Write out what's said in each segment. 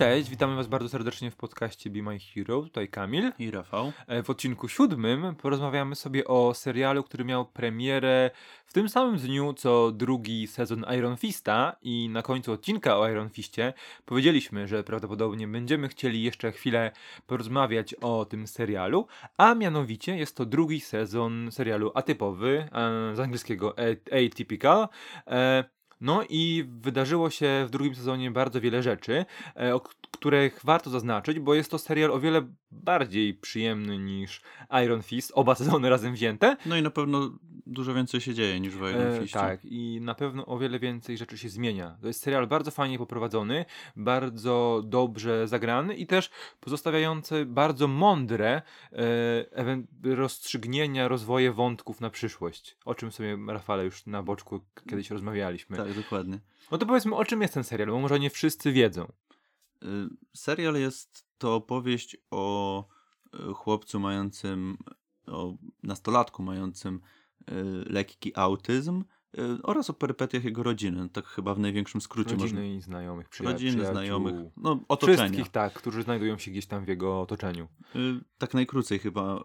Cześć, witamy Was bardzo serdecznie w podcaście Be My Hero. Tutaj Kamil. I Rafał. E, W odcinku siódmym porozmawiamy sobie o serialu, który miał premierę w tym samym dniu co drugi sezon Iron Fista i na końcu odcinka o Iron Fistie powiedzieliśmy, że prawdopodobnie będziemy chcieli jeszcze chwilę porozmawiać o tym serialu, a mianowicie jest to drugi sezon serialu atypowy, e, z angielskiego atypical. No i wydarzyło się w drugim sezonie bardzo wiele rzeczy, e, o których warto zaznaczyć, bo jest to serial o wiele bardziej przyjemny niż Iron Fist, oba sezony razem wzięte. No i na pewno dużo więcej się dzieje niż w Iron E, Fistie. tak, i na pewno o wiele więcej rzeczy się zmienia. To jest serial bardzo fajnie poprowadzony, bardzo dobrze zagrany i też pozostawiający bardzo mądre e, rozstrzygnięcia, rozwoje wątków na przyszłość. O czym sobie, Rafale, już na boczku kiedyś rozmawialiśmy. Tak, dokładnie. No to powiedzmy, o czym jest ten serial, bo może nie wszyscy wiedzą. Y, Serial jest to opowieść o y, chłopcu mającym, o nastolatku mającym y, lekki autyzm y, oraz o perypetiach jego rodziny. Tak chyba w największym skrócie Rodziny można. i znajomych, przyja- Rodziny, przyjaciół. znajomych, no otoczenia. Wszystkich, tak, którzy znajdują się gdzieś tam w jego otoczeniu. Tak najkrócej chyba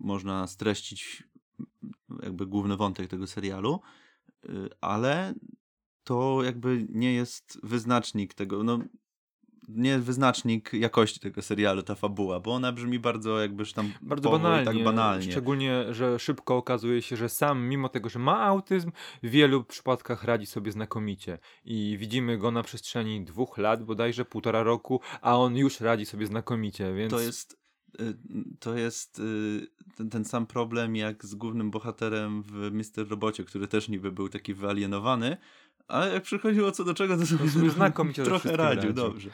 można streścić jakby główny wątek tego serialu, ale to jakby nie jest wyznacznik tego, no nie wyznacznik jakości tego serialu, ta fabuła, bo ona brzmi bardzo jakbyż tam Bardzo banalnie, tak banalnie. Szczególnie, że szybko okazuje się, że sam, mimo tego, że ma autyzm, w wielu przypadkach radzi sobie znakomicie. I widzimy go na przestrzeni dwóch lat, bodajże półtora roku, a on już radzi sobie znakomicie, więc... To jest y, to jest y, ten, ten sam problem jak z głównym bohaterem w Mister Robocie, który też niby był taki wyalienowany, ale jak przychodziło co do czego, to sobie znakomicie ze trochę radził, radzi. dobrze.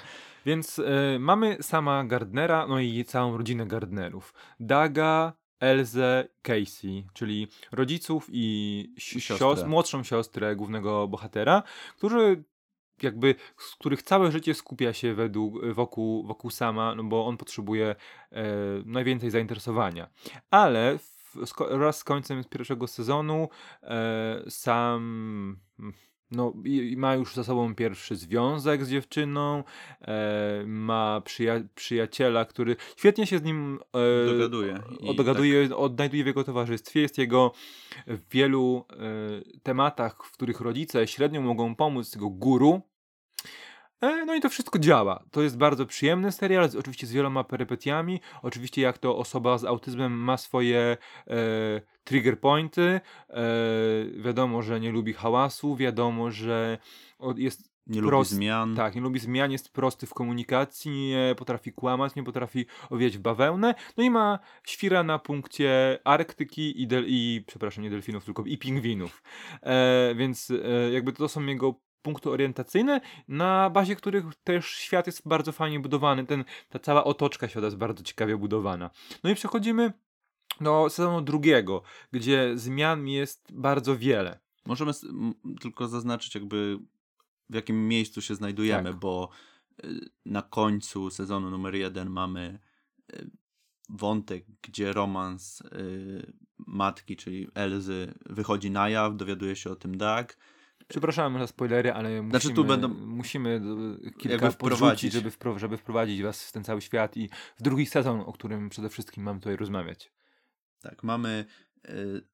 Więc e, mamy sama Gardnera, no i całą rodzinę Gardnerów. Daga, Elzę, Casey, czyli rodziców i si- I siostrę. sios- młodszą siostrę głównego bohatera, którzy jakby, z których całe życie skupia się według, wokół, wokół sama, no bo on potrzebuje e, najwięcej zainteresowania. Ale w, sko- wraz z końcem pierwszego sezonu e, sam no, i, i ma już za sobą pierwszy związek z dziewczyną, e, ma przyja- przyjaciela, który świetnie się z nim e, Dogaduje. I o, dogaduje, odnajduje w jego towarzystwie. Jest jego w wielu e, tematach, w których rodzice średnio mogą pomóc, jego guru. E, No i to wszystko działa. To jest bardzo przyjemny serial, z, oczywiście z wieloma perypetiami. Oczywiście jak to osoba z autyzmem ma swoje e, trigger pointy. E, wiadomo, że nie lubi hałasu, wiadomo, że jest Nie lubi prost- zmian. tak, nie lubi zmian, jest prosty w komunikacji, nie potrafi kłamać, nie potrafi owijać w bawełnę. No i ma świra na punkcie Arktyki i, del- i przepraszam, nie delfinów, tylko i pingwinów. E, więc e, jakby to są jego punkty orientacyjne, na bazie których też świat jest bardzo fajnie budowany. Ten, ta cała otoczka świata jest bardzo ciekawie budowana. No i przechodzimy do sezonu drugiego, gdzie zmian jest bardzo wiele. Możemy tylko zaznaczyć jakby w jakim miejscu się znajdujemy, Tak. bo y, na końcu sezonu numer jeden mamy y, wątek, gdzie romans y, matki, czyli Elzy, wychodzi na jaw, dowiaduje się o tym Doug. Przepraszam za spoilery, ale musimy, Znaczy, tu będą- musimy e, kilka wprowadzić. żeby, wpro, żeby wprowadzić was w ten cały świat i w drugi sezon, o którym przede wszystkim mam tutaj rozmawiać. Tak, mamy y,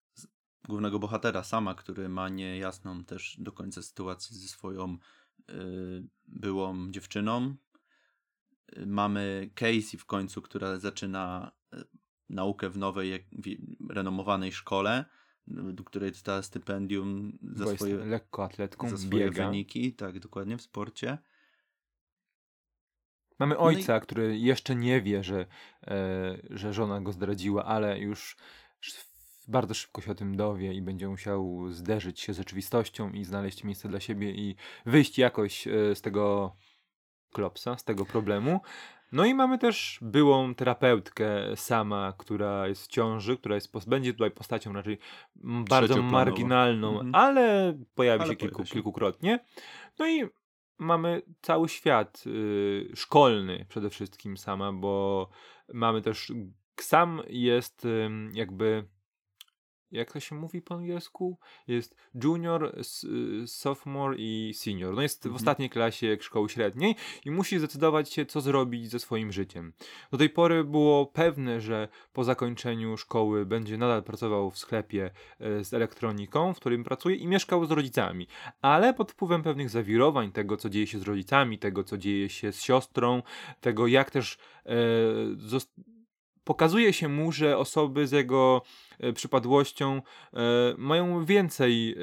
głównego bohatera sama, który ma niejasną też do końca sytuację ze swoją y, byłą dziewczyną. Y, Mamy Casey w końcu, która zaczyna naukę w nowej, w renomowanej szkole, do której dostała stypendium Bo za jest swoje, lekkoatletką, za swoje biega. wyniki, tak, dokładnie, w sporcie. Mamy No i- ojca, który jeszcze nie wie, że, e, że żona go zdradziła, ale już bardzo szybko się o tym dowie i będzie musiał zderzyć się z rzeczywistością i znaleźć miejsce dla siebie i wyjść jakoś e, z tego klopsa, z tego problemu. No i mamy też byłą terapeutkę sama, która jest w ciąży, która jest, będzie tutaj postacią raczej bardzo marginalną, Mhm. ale pojawi Ale się, kilku, się. kilkukrotnie. No i mamy cały świat y, szkolny przede wszystkim sama, bo mamy też sam jest ym, jakby jak to się mówi po angielsku? Jest junior, sophomore i senior. No jest w Mhm. ostatniej klasie szkoły średniej i musi zdecydować się, co zrobić ze swoim życiem. Do tej pory było pewne, że po zakończeniu szkoły będzie nadal pracował w sklepie e, z elektroniką, w którym pracuje i mieszkał z rodzicami. Ale pod wpływem pewnych zawirowań, tego co dzieje się z rodzicami, tego co dzieje się z siostrą, tego jak też e, pokazuje się mu, że osoby z jego e, przypadłością e, mają więcej e,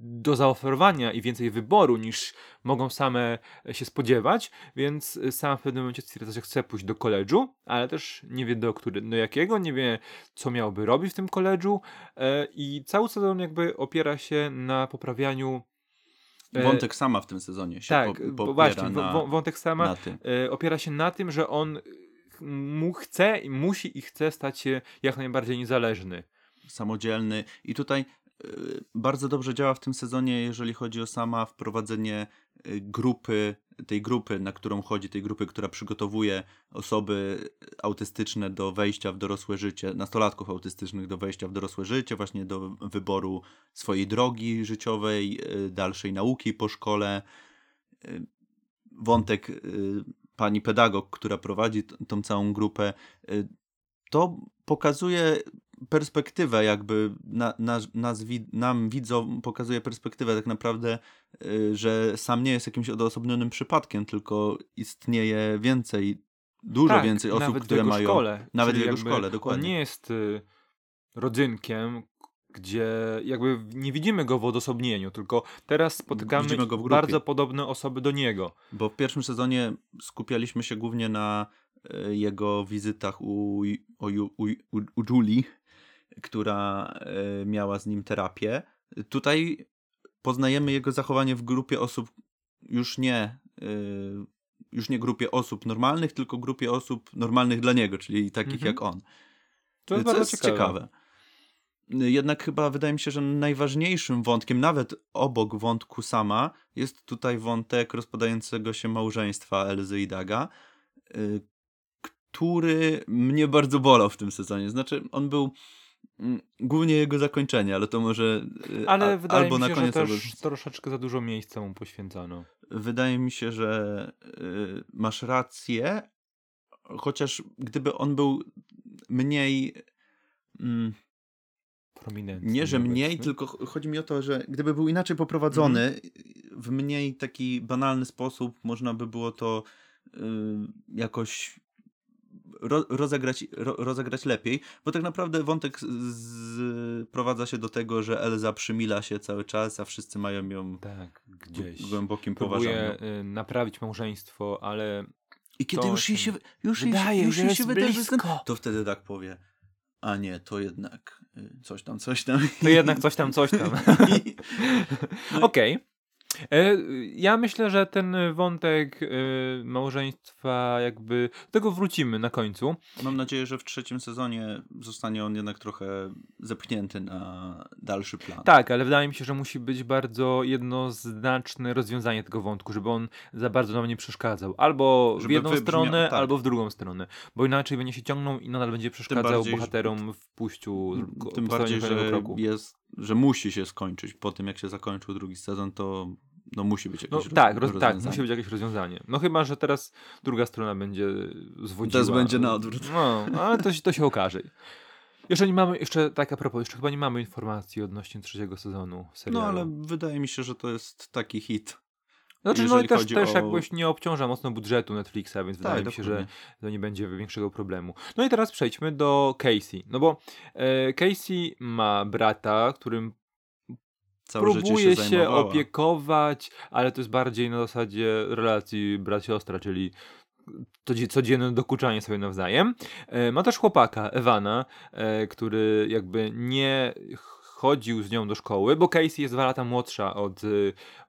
do zaoferowania i więcej wyboru niż mogą same się spodziewać, więc sam w pewnym momencie stwierdza, że chce pójść do koledżu, ale też nie wie do, który, do jakiego, nie wie co miałby robić w tym koledżu e, i cały sezon jakby opiera się na poprawianiu Wątek sama w tym sezonie się tak, po, właśnie, na, wątek sama opiera się na tym, że on mu chce, i musi i chce stać się jak najbardziej niezależny. samodzielny i tutaj y, bardzo dobrze działa w tym sezonie, jeżeli chodzi o sama wprowadzenie y, grupy, tej grupy, na którą chodzi, tej grupy, która przygotowuje osoby autystyczne do wejścia w dorosłe życie, nastolatków autystycznych do wejścia w dorosłe życie, właśnie do wyboru swojej drogi życiowej, y, dalszej nauki po szkole. Wątek pani pedagog, która prowadzi tą całą grupę, y, to pokazuje perspektywę jakby na, na, nas, nam widzom pokazuje perspektywę tak naprawdę, y, że sam nie jest jakimś odosobnionym przypadkiem, tylko istnieje więcej, dużo tak, więcej osób, które w jego mają... szkole. nawet w jego szkole, On dokładnie. nie jest y, rodzynkiem, gdzie jakby nie widzimy go w odosobnieniu, tylko teraz spotykamy bardzo podobne osoby do niego. Bo w pierwszym sezonie skupialiśmy się głównie na e, jego wizytach u, u, u, u, Julie, która e, miała z nim terapię. Tutaj poznajemy jego zachowanie w grupie osób już nie e, już nie grupie osób normalnych, tylko grupie osób normalnych dla niego, czyli takich Mhm. jak on. To jest co bardzo jest ciekawe. Jednak chyba wydaje mi się, że najważniejszym wątkiem, nawet obok wątku sama, jest tutaj wątek rozpadającego się małżeństwa Elzy i Daga, y, który mnie bardzo bolał w tym sezonie. Znaczy, on był mm, głównie jego zakończenie, ale to może y, Ale a, wydaje albo mi na się, koniec, że albo... też troszeczkę za dużo miejsca mu poświęcano. Wydaje mi się, że y, masz rację, chociaż gdyby on był mniej... Mm, Prominentny. Nie, że mniej, powiedzmy. tylko ch- chodzi mi o to, że gdyby był inaczej poprowadzony, Mhm. w mniej taki banalny sposób, można by było to y, jakoś ro, rozegrać, ro, rozegrać lepiej, bo tak naprawdę wątek sprowadza się do tego, że Elza przymila się cały czas, a wszyscy mają ją Tak, w gdzieś. głębokim poważaniu. Próbuje y, naprawić małżeństwo, ale I kiedy już jej się już jej, wydaje, już jej się to wtedy tak powie, a nie, to jednak y, coś tam, coś tam. to jednak coś tam, coś tam. I- No Okej. E, Ja myślę, że ten wątek e, małżeństwa, jakby. Do tego wrócimy na końcu. Mam nadzieję, że w trzecim sezonie zostanie on jednak trochę zepchnięty na dalszy plan. Tak, ale wydaje mi się, że musi być bardzo jednoznaczne rozwiązanie tego wątku, żeby on za bardzo nam nie przeszkadzał. Albo w Żeby jedną wybrzmia- stronę, tak. albo w drugą stronę. Bo inaczej będzie się ciągnął i nadal będzie przeszkadzał bardziej, bohaterom w pójściu. Tym bardziej, że kroku. jest, że musi się skończyć. Po tym, jak się zakończył drugi sezon, to no, musi być No, jakieś tak, roz, tak, musi być jakieś rozwiązanie. No chyba, że teraz druga strona będzie zwodziła. Teraz będzie na odwrót. No, ale to, się- to się okaże. Jeszcze nie mamy, jeszcze tak a propos, jeszcze chyba nie mamy informacji odnośnie trzeciego sezonu serialu. No, ale wydaje mi się, że to jest taki hit. Znaczy, no i też, też o- jakoś nie obciąża mocno budżetu Netflixa, więc wydaje mi się, że to nie będzie większego problemu. No i teraz przejdźmy do Casey. No bo e, Casey ma brata, którym Całe próbuje się, się, opiekować, ale to jest bardziej na zasadzie relacji brat-siostra, czyli codzie- codzienne dokuczanie sobie nawzajem. E, Ma też chłopaka, Ewana, e, który jakby nie chodził z nią do szkoły, bo Casey jest dwa lata młodsza od,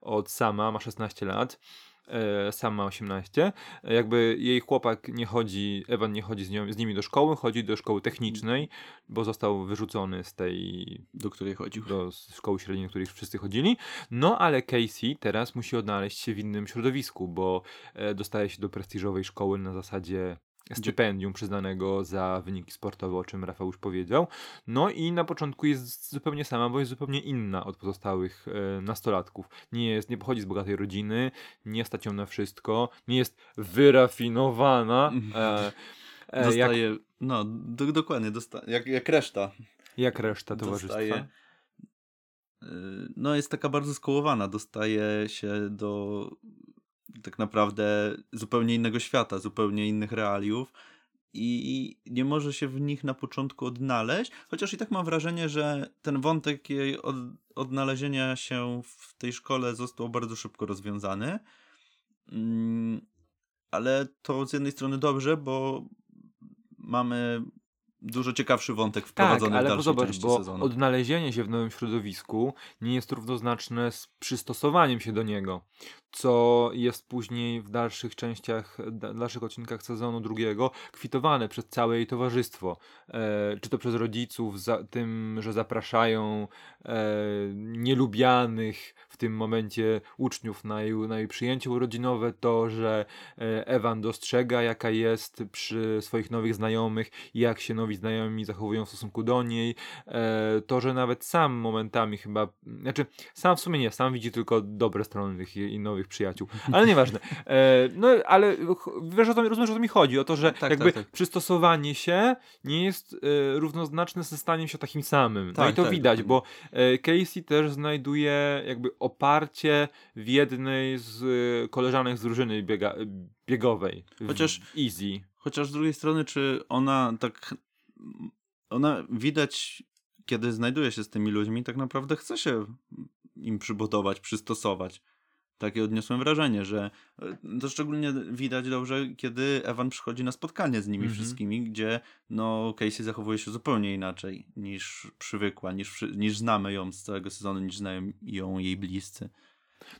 od Sama, ma 16 lat. E, Sam ma 18. E, Jakby jej chłopak nie chodzi, Ewan nie chodzi z, nią, z nimi do szkoły, chodzi do szkoły technicznej, bo został wyrzucony z tej do której chodził. do szkoły średniej, do której wszyscy chodzili. No ale Casey teraz musi odnaleźć się w innym środowisku, bo e, dostaje się do prestiżowej szkoły na zasadzie stypendium przyznanego za wyniki sportowe, o czym Rafał już powiedział. No i na początku jest zupełnie sama, bo jest zupełnie inna od pozostałych e, nastolatków. Nie, jest, nie pochodzi z bogatej rodziny, nie stać ją na wszystko, nie jest wyrafinowana. E, e, Dostaje, jak, no do, dokładnie, dosta, jak, jak reszta. jak reszta towarzystwa. Dostaje, y, no jest taka bardzo skołowana, dostaje się do tak naprawdę zupełnie innego świata, zupełnie innych realiów i nie może się w nich na początku odnaleźć, chociaż i tak mam wrażenie, że ten wątek jej od, odnalezienia się w tej szkole został bardzo szybko rozwiązany. Mm, ale to z jednej strony dobrze, bo mamy dużo ciekawszy wątek wprowadzony tak, ale w dalszej zobacz, części bo sezonu. odnalezienie się w nowym środowisku nie jest równoznaczne z przystosowaniem się do niego, co jest później w dalszych częściach, da- dalszych odcinkach sezonu drugiego kwitowane przez całe jej towarzystwo. E, czy to przez rodziców, za tym, że zapraszają e, nielubianych w tym momencie uczniów na jej, na jej przyjęcie urodzinowe, to, że e, Ewan dostrzega, jaka jest przy swoich nowych znajomych i jak się nowi znajomi zachowują w stosunku do niej. E, to, że nawet sam momentami chyba, znaczy sam w sumie nie, sam widzi tylko dobre strony tych jej nowych przyjaciół, ale nieważne. E, no ale wiesz o to, rozumiesz o co mi chodzi, o to, że Tak, jakby tak, tak. przystosowanie się nie jest e, równoznaczne ze staniem się takim samym. no Tak, i to tak, widać, bo Casey też znajduje jakby oparcie w jednej z koleżanek z drużyny biega, biegowej. Chociaż- Easy. Chociaż z drugiej strony, czy ona tak. Ona widać, kiedy znajduje się z tymi ludźmi, tak naprawdę chce się im przybudować, przystosować. Takie odniosłem wrażenie, że e, to szczególnie widać dobrze, kiedy Ewan przychodzi na spotkanie z nimi Mhm. wszystkimi, gdzie no Casey zachowuje się zupełnie inaczej niż przywykła, niż, niż znamy ją z całego sezonu, niż znają ją jej bliscy.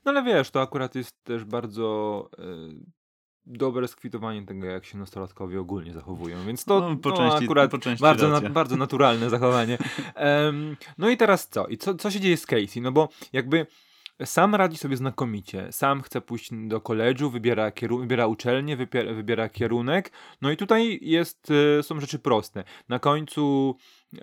No ale wiesz, to akurat jest też bardzo e, dobre skwitowanie tego, jak się nastolatkowie ogólnie zachowują, więc to, No, po to części- akurat po części bardzo, na, bardzo naturalne zachowanie. Em, no i teraz co? I co, co się dzieje z Casey? No bo jakby sam radzi sobie znakomicie. Sam chce pójść do koledżu, wybiera, kieru- wybiera uczelnię, wybiera, wybiera kierunek. No i tutaj jest, e, są rzeczy proste. Na końcu e,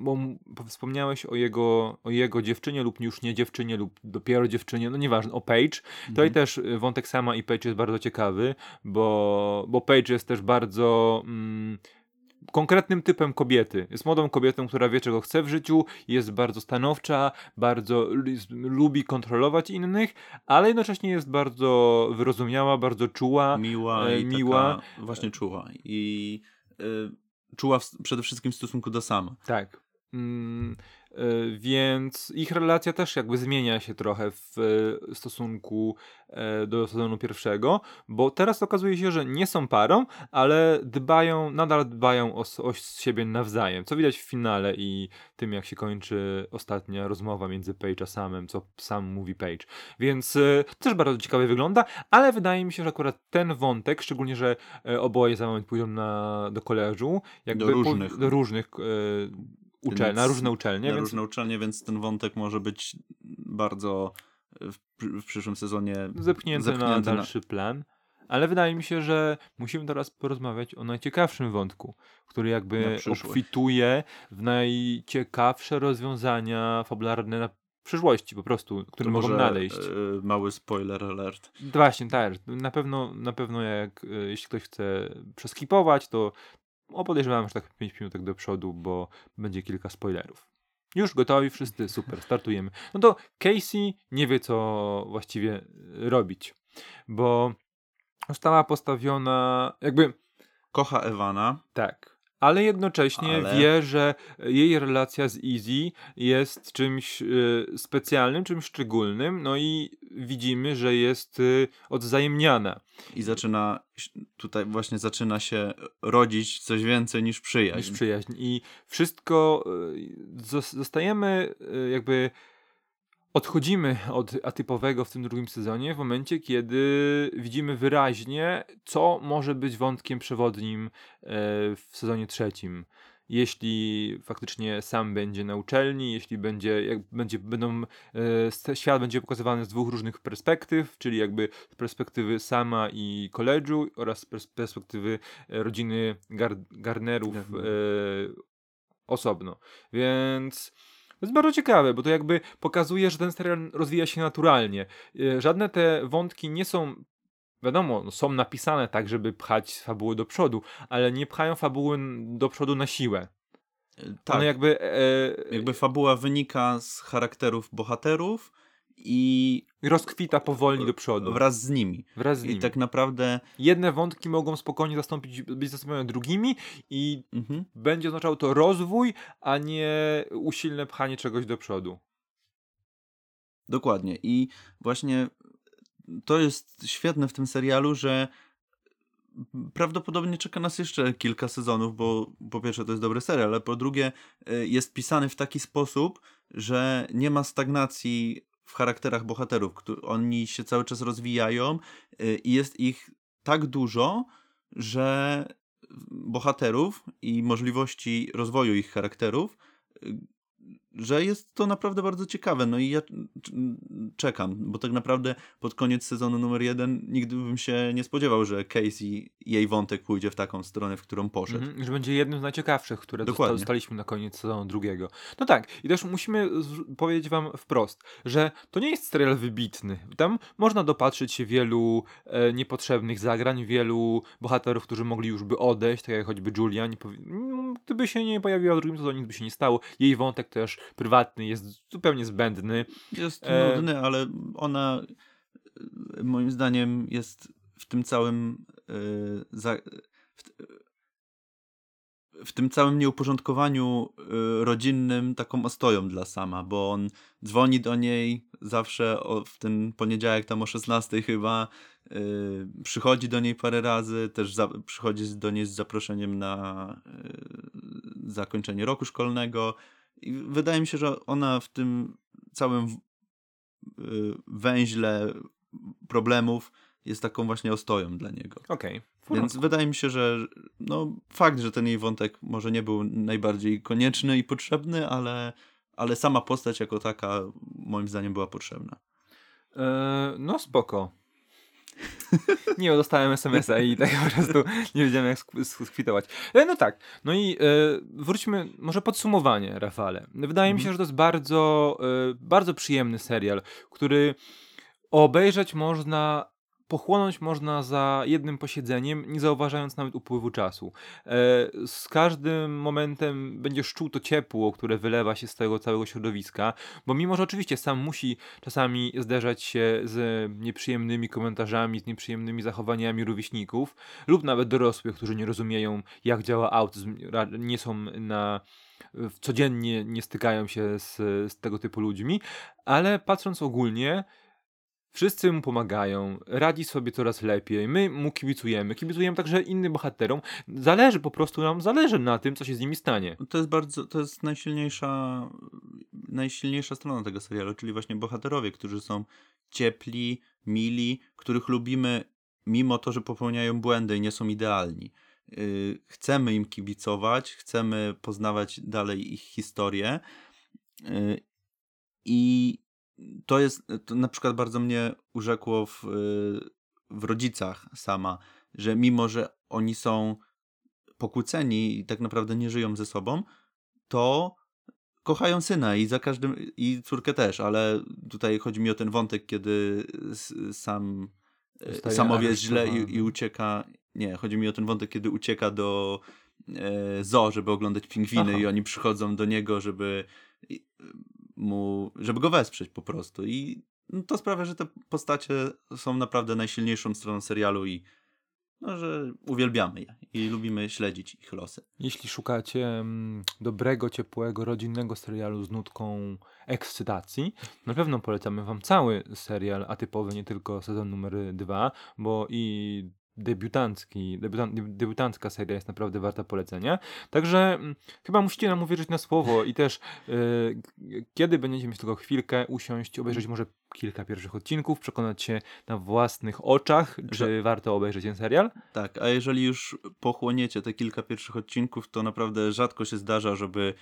bo wspomniałeś o jego, o jego dziewczynie lub już nie dziewczynie lub dopiero dziewczynie, no nieważne, o Paige. Tutaj Mhm. też y, wątek sama i Paige jest bardzo ciekawy, bo, bo Paige jest też bardzo mm, konkretnym typem kobiety. Jest młodą kobietą, która wie, czego chce w życiu, jest bardzo stanowcza, bardzo lubi kontrolować innych, ale jednocześnie jest bardzo wyrozumiała, bardzo czuła. miła e, i miła. taka właśnie czuła. I y, czuła w, przede wszystkim w stosunku do sama. Tak. Mm, y, więc ich relacja też jakby zmienia się trochę w y, stosunku e, do sezonu pierwszego, bo teraz okazuje się, że nie są parą, ale dbają, nadal dbają o, o siebie nawzajem, co widać w finale i tym, jak się kończy ostatnia rozmowa między Paige a Samem, co sam mówi Paige. Więc też bardzo ciekawie wygląda, ale wydaje mi się, że akurat ten wątek, szczególnie, że e, oboje za moment pójdą na, do koleżu, jakby po- różnych. do różnych e, uczel, na różne uczelnie, na więc różne uczelnie, więc ten wątek może być bardzo w, w przyszłym sezonie zepchnięty, na zepchnięty na- dalszy plan. Ale wydaje mi się, że musimy teraz porozmawiać o najciekawszym wątku, który jakby obfituje w najciekawsze rozwiązania fabularne na przyszłości po prostu, które To mogą może, nadejść. y, mały spoiler alert. Właśnie, tak. Na pewno, na pewno jak, e, jeśli ktoś chce przeskipować, to o, podejrzewam, że tak 5 minutek do przodu, bo będzie kilka spoilerów. Już gotowi wszyscy, super, startujemy. No to Casey nie wie, co właściwie e, robić, bo została postawiona, jakby Kocha Ewana, tak. Ale jednocześnie Ale- wie, że jej relacja z Easy jest czymś y, specjalnym, czymś szczególnym, no i widzimy, że jest y, odwzajemniana i zaczyna tutaj właśnie zaczyna się rodzić coś więcej niż przyjaźń. niż przyjaźń. I wszystko y, zos- zostajemy y, jakby odchodzimy od atypowego w tym drugim sezonie w momencie, kiedy widzimy wyraźnie, co może być wątkiem przewodnim e, w sezonie trzecim. jeśli faktycznie sam będzie na uczelni, jeśli będzie, jak będzie, będą, e, świat będzie pokazywany z dwóch różnych perspektyw, czyli jakby z perspektywy sama i koledżu oraz z perspektywy e, rodziny Gar Garnerów e, osobno. Więc to jest bardzo ciekawe, bo to jakby pokazuje, że ten serial rozwija się naturalnie. E, żadne te wątki nie są wiadomo, no, są napisane tak, żeby pchać fabuły do przodu, ale nie pchają fabuły do przodu na siłę. E, tak. One jakby, e... jakby fabuła wynika z charakterów bohaterów i rozkwita powoli do przodu. Wraz z nimi. Wraz z nimi. I tak naprawdę. Jedne wątki mogą spokojnie zastąpić, być zastąpione drugimi, i mhm. będzie oznaczało to rozwój, a nie usilne pchanie czegoś do przodu. Dokładnie. I właśnie to jest świetne w tym serialu, że prawdopodobnie czeka nas jeszcze kilka sezonów, bo po pierwsze to jest dobry serial, ale po drugie y, jest pisany w taki sposób, że nie ma stagnacji w charakterach bohaterów. Oni się cały czas rozwijają y, i jest ich tak dużo, że bohaterów i możliwości rozwoju ich charakterów y, że jest to naprawdę bardzo ciekawe. No i ja czekam, bo tak naprawdę pod koniec sezonu numer jeden nigdy bym się nie spodziewał, że Casey, jej wątek pójdzie w taką stronę, w którą poszedł. Mhm, że będzie jednym z najciekawszych, które Dokładnie. dostaliśmy na koniec sezonu drugiego. No tak, i też musimy powiedzieć wam wprost, że to nie jest serial wybitny. Tam można dopatrzyć się wielu e, niepotrzebnych zagrań, wielu bohaterów, którzy mogli już by odejść, tak jak choćby Julian. Gdyby się nie pojawiła w drugim sezonie, nic by się nie stało. Jej wątek też prywatny jest zupełnie zbędny. Jest e... nudny, ale ona e, moim zdaniem jest w tym całym e, za, w, w, tym całym nieuporządkowaniu e, rodzinnym taką ostoją dla sama, bo on dzwoni do niej zawsze o, w ten poniedziałek tam o 16 chyba e, przychodzi do niej parę razy, też za, przychodzi do niej z zaproszeniem na e, zakończenie roku szkolnego i wydaje mi się, że ona w tym całym y, węźle problemów jest taką właśnie ostoją dla niego. Okej. Okay. Więc wydaje mi się, że no, fakt, że ten jej wątek może nie był najbardziej konieczny i potrzebny, ale, ale sama postać jako taka moim zdaniem była potrzebna. Eee, no spoko. Nie, dostałem SMS-a i tak po prostu nie wiedziałem jak skwitować. E, no tak, no i e, wróćmy, może podsumowanie, Rafale. Wydaje mi się, mhm. że to jest bardzo, e, bardzo przyjemny serial, który obejrzeć można pochłonąć można za jednym posiedzeniem, nie zauważając nawet upływu czasu. E, z każdym momentem będziesz czuł to ciepło, które wylewa się z tego całego środowiska, bo mimo, że oczywiście sam musi czasami zderzać się z nieprzyjemnymi komentarzami, z nieprzyjemnymi zachowaniami rówieśników, lub nawet dorosłych, którzy nie rozumieją, jak działa autyzm, nie są na codziennie nie stykają się z, z tego typu ludźmi, ale patrząc ogólnie, Wszyscy mu pomagają, radzi sobie coraz lepiej, my mu kibicujemy, kibicujemy także innym bohaterom. Zależy po prostu nam, zależy na tym, co się z nimi stanie. To jest bardzo, to jest najsilniejsza, najsilniejsza strona tego serialu, czyli właśnie bohaterowie, którzy są ciepli, mili, których lubimy mimo to, że popełniają błędy i nie są idealni. Yy, chcemy im kibicować, chcemy poznawać dalej ich historię yy, i to jest, to na przykład bardzo mnie urzekło w, w rodzicach sama, że mimo, że oni są pokłóceni i tak naprawdę nie żyją ze sobą, to kochają syna i za każdym, i córkę też, ale tutaj chodzi mi o ten wątek, kiedy sam Zostaje samowie jest źle i, i, ucieka, nie, chodzi mi o ten wątek, kiedy ucieka do e, zoo, żeby oglądać pingwiny Aha. i oni przychodzą do niego, żeby mu, żeby go wesprzeć po prostu. I to sprawia, że te postacie są naprawdę najsilniejszą stroną serialu i no, że uwielbiamy je i lubimy śledzić ich losy. Jeśli szukacie mm, dobrego, ciepłego, rodzinnego serialu z nutką ekscytacji, na pewno polecamy wam cały serial atypowy, nie tylko sezon numer dwa, bo i debiutancki, debiutan, debiutancka seria jest naprawdę warta polecenia. Także mm, chyba musicie nam uwierzyć na słowo i też yy, kiedy będziecie mieć tylko chwilkę usiąść, obejrzeć może kilka pierwszych odcinków, przekonać się na własnych oczach, czy warto obejrzeć ten serial. Tak, a jeżeli już pochłoniecie te kilka pierwszych odcinków, to naprawdę rzadko się zdarza, żeby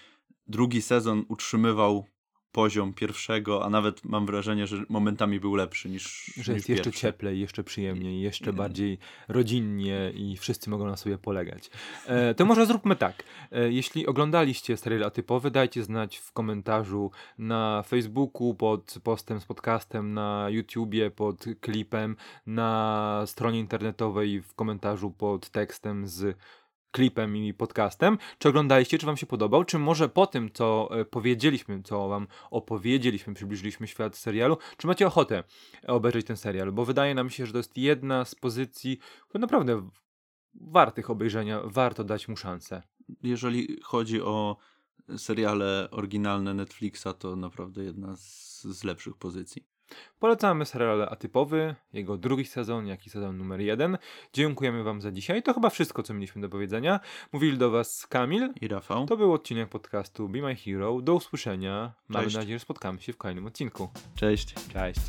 drugi sezon utrzymywał poziom pierwszego, a nawet mam wrażenie, że momentami był lepszy niż Że niż jest jeszcze pierwszy. cieplej, jeszcze przyjemniej, jeszcze bardziej rodzinnie i wszyscy mogą na sobie polegać. E, to może zróbmy tak. E, jeśli oglądaliście serial atypowy, dajcie znać w komentarzu na Facebooku, pod postem z podcastem, na YouTubie, pod klipem, na stronie internetowej, w komentarzu pod tekstem z klipem i podcastem. Czy oglądaliście, czy wam się podobał? Czy może po tym, co e, powiedzieliśmy, co wam opowiedzieliśmy, przybliżyliśmy świat serialu, czy macie ochotę obejrzeć ten serial? Bo wydaje nam się, że to jest jedna z pozycji, które naprawdę wartych obejrzenia, warto dać mu szansę. Jeżeli chodzi o seriale oryginalne Netflixa, to naprawdę jedna z, z lepszych pozycji. Polecamy serial atypowy, jego drugi sezon, jak i sezon numer jeden. Dziękujemy wam za dzisiaj. To chyba wszystko, co mieliśmy do powiedzenia. Mówili do was Kamil. I Rafał? To był odcinek podcastu Be My Hero. Do usłyszenia. Mamy Cześć. nadzieję, że spotkamy się w kolejnym odcinku. Cześć. Cześć.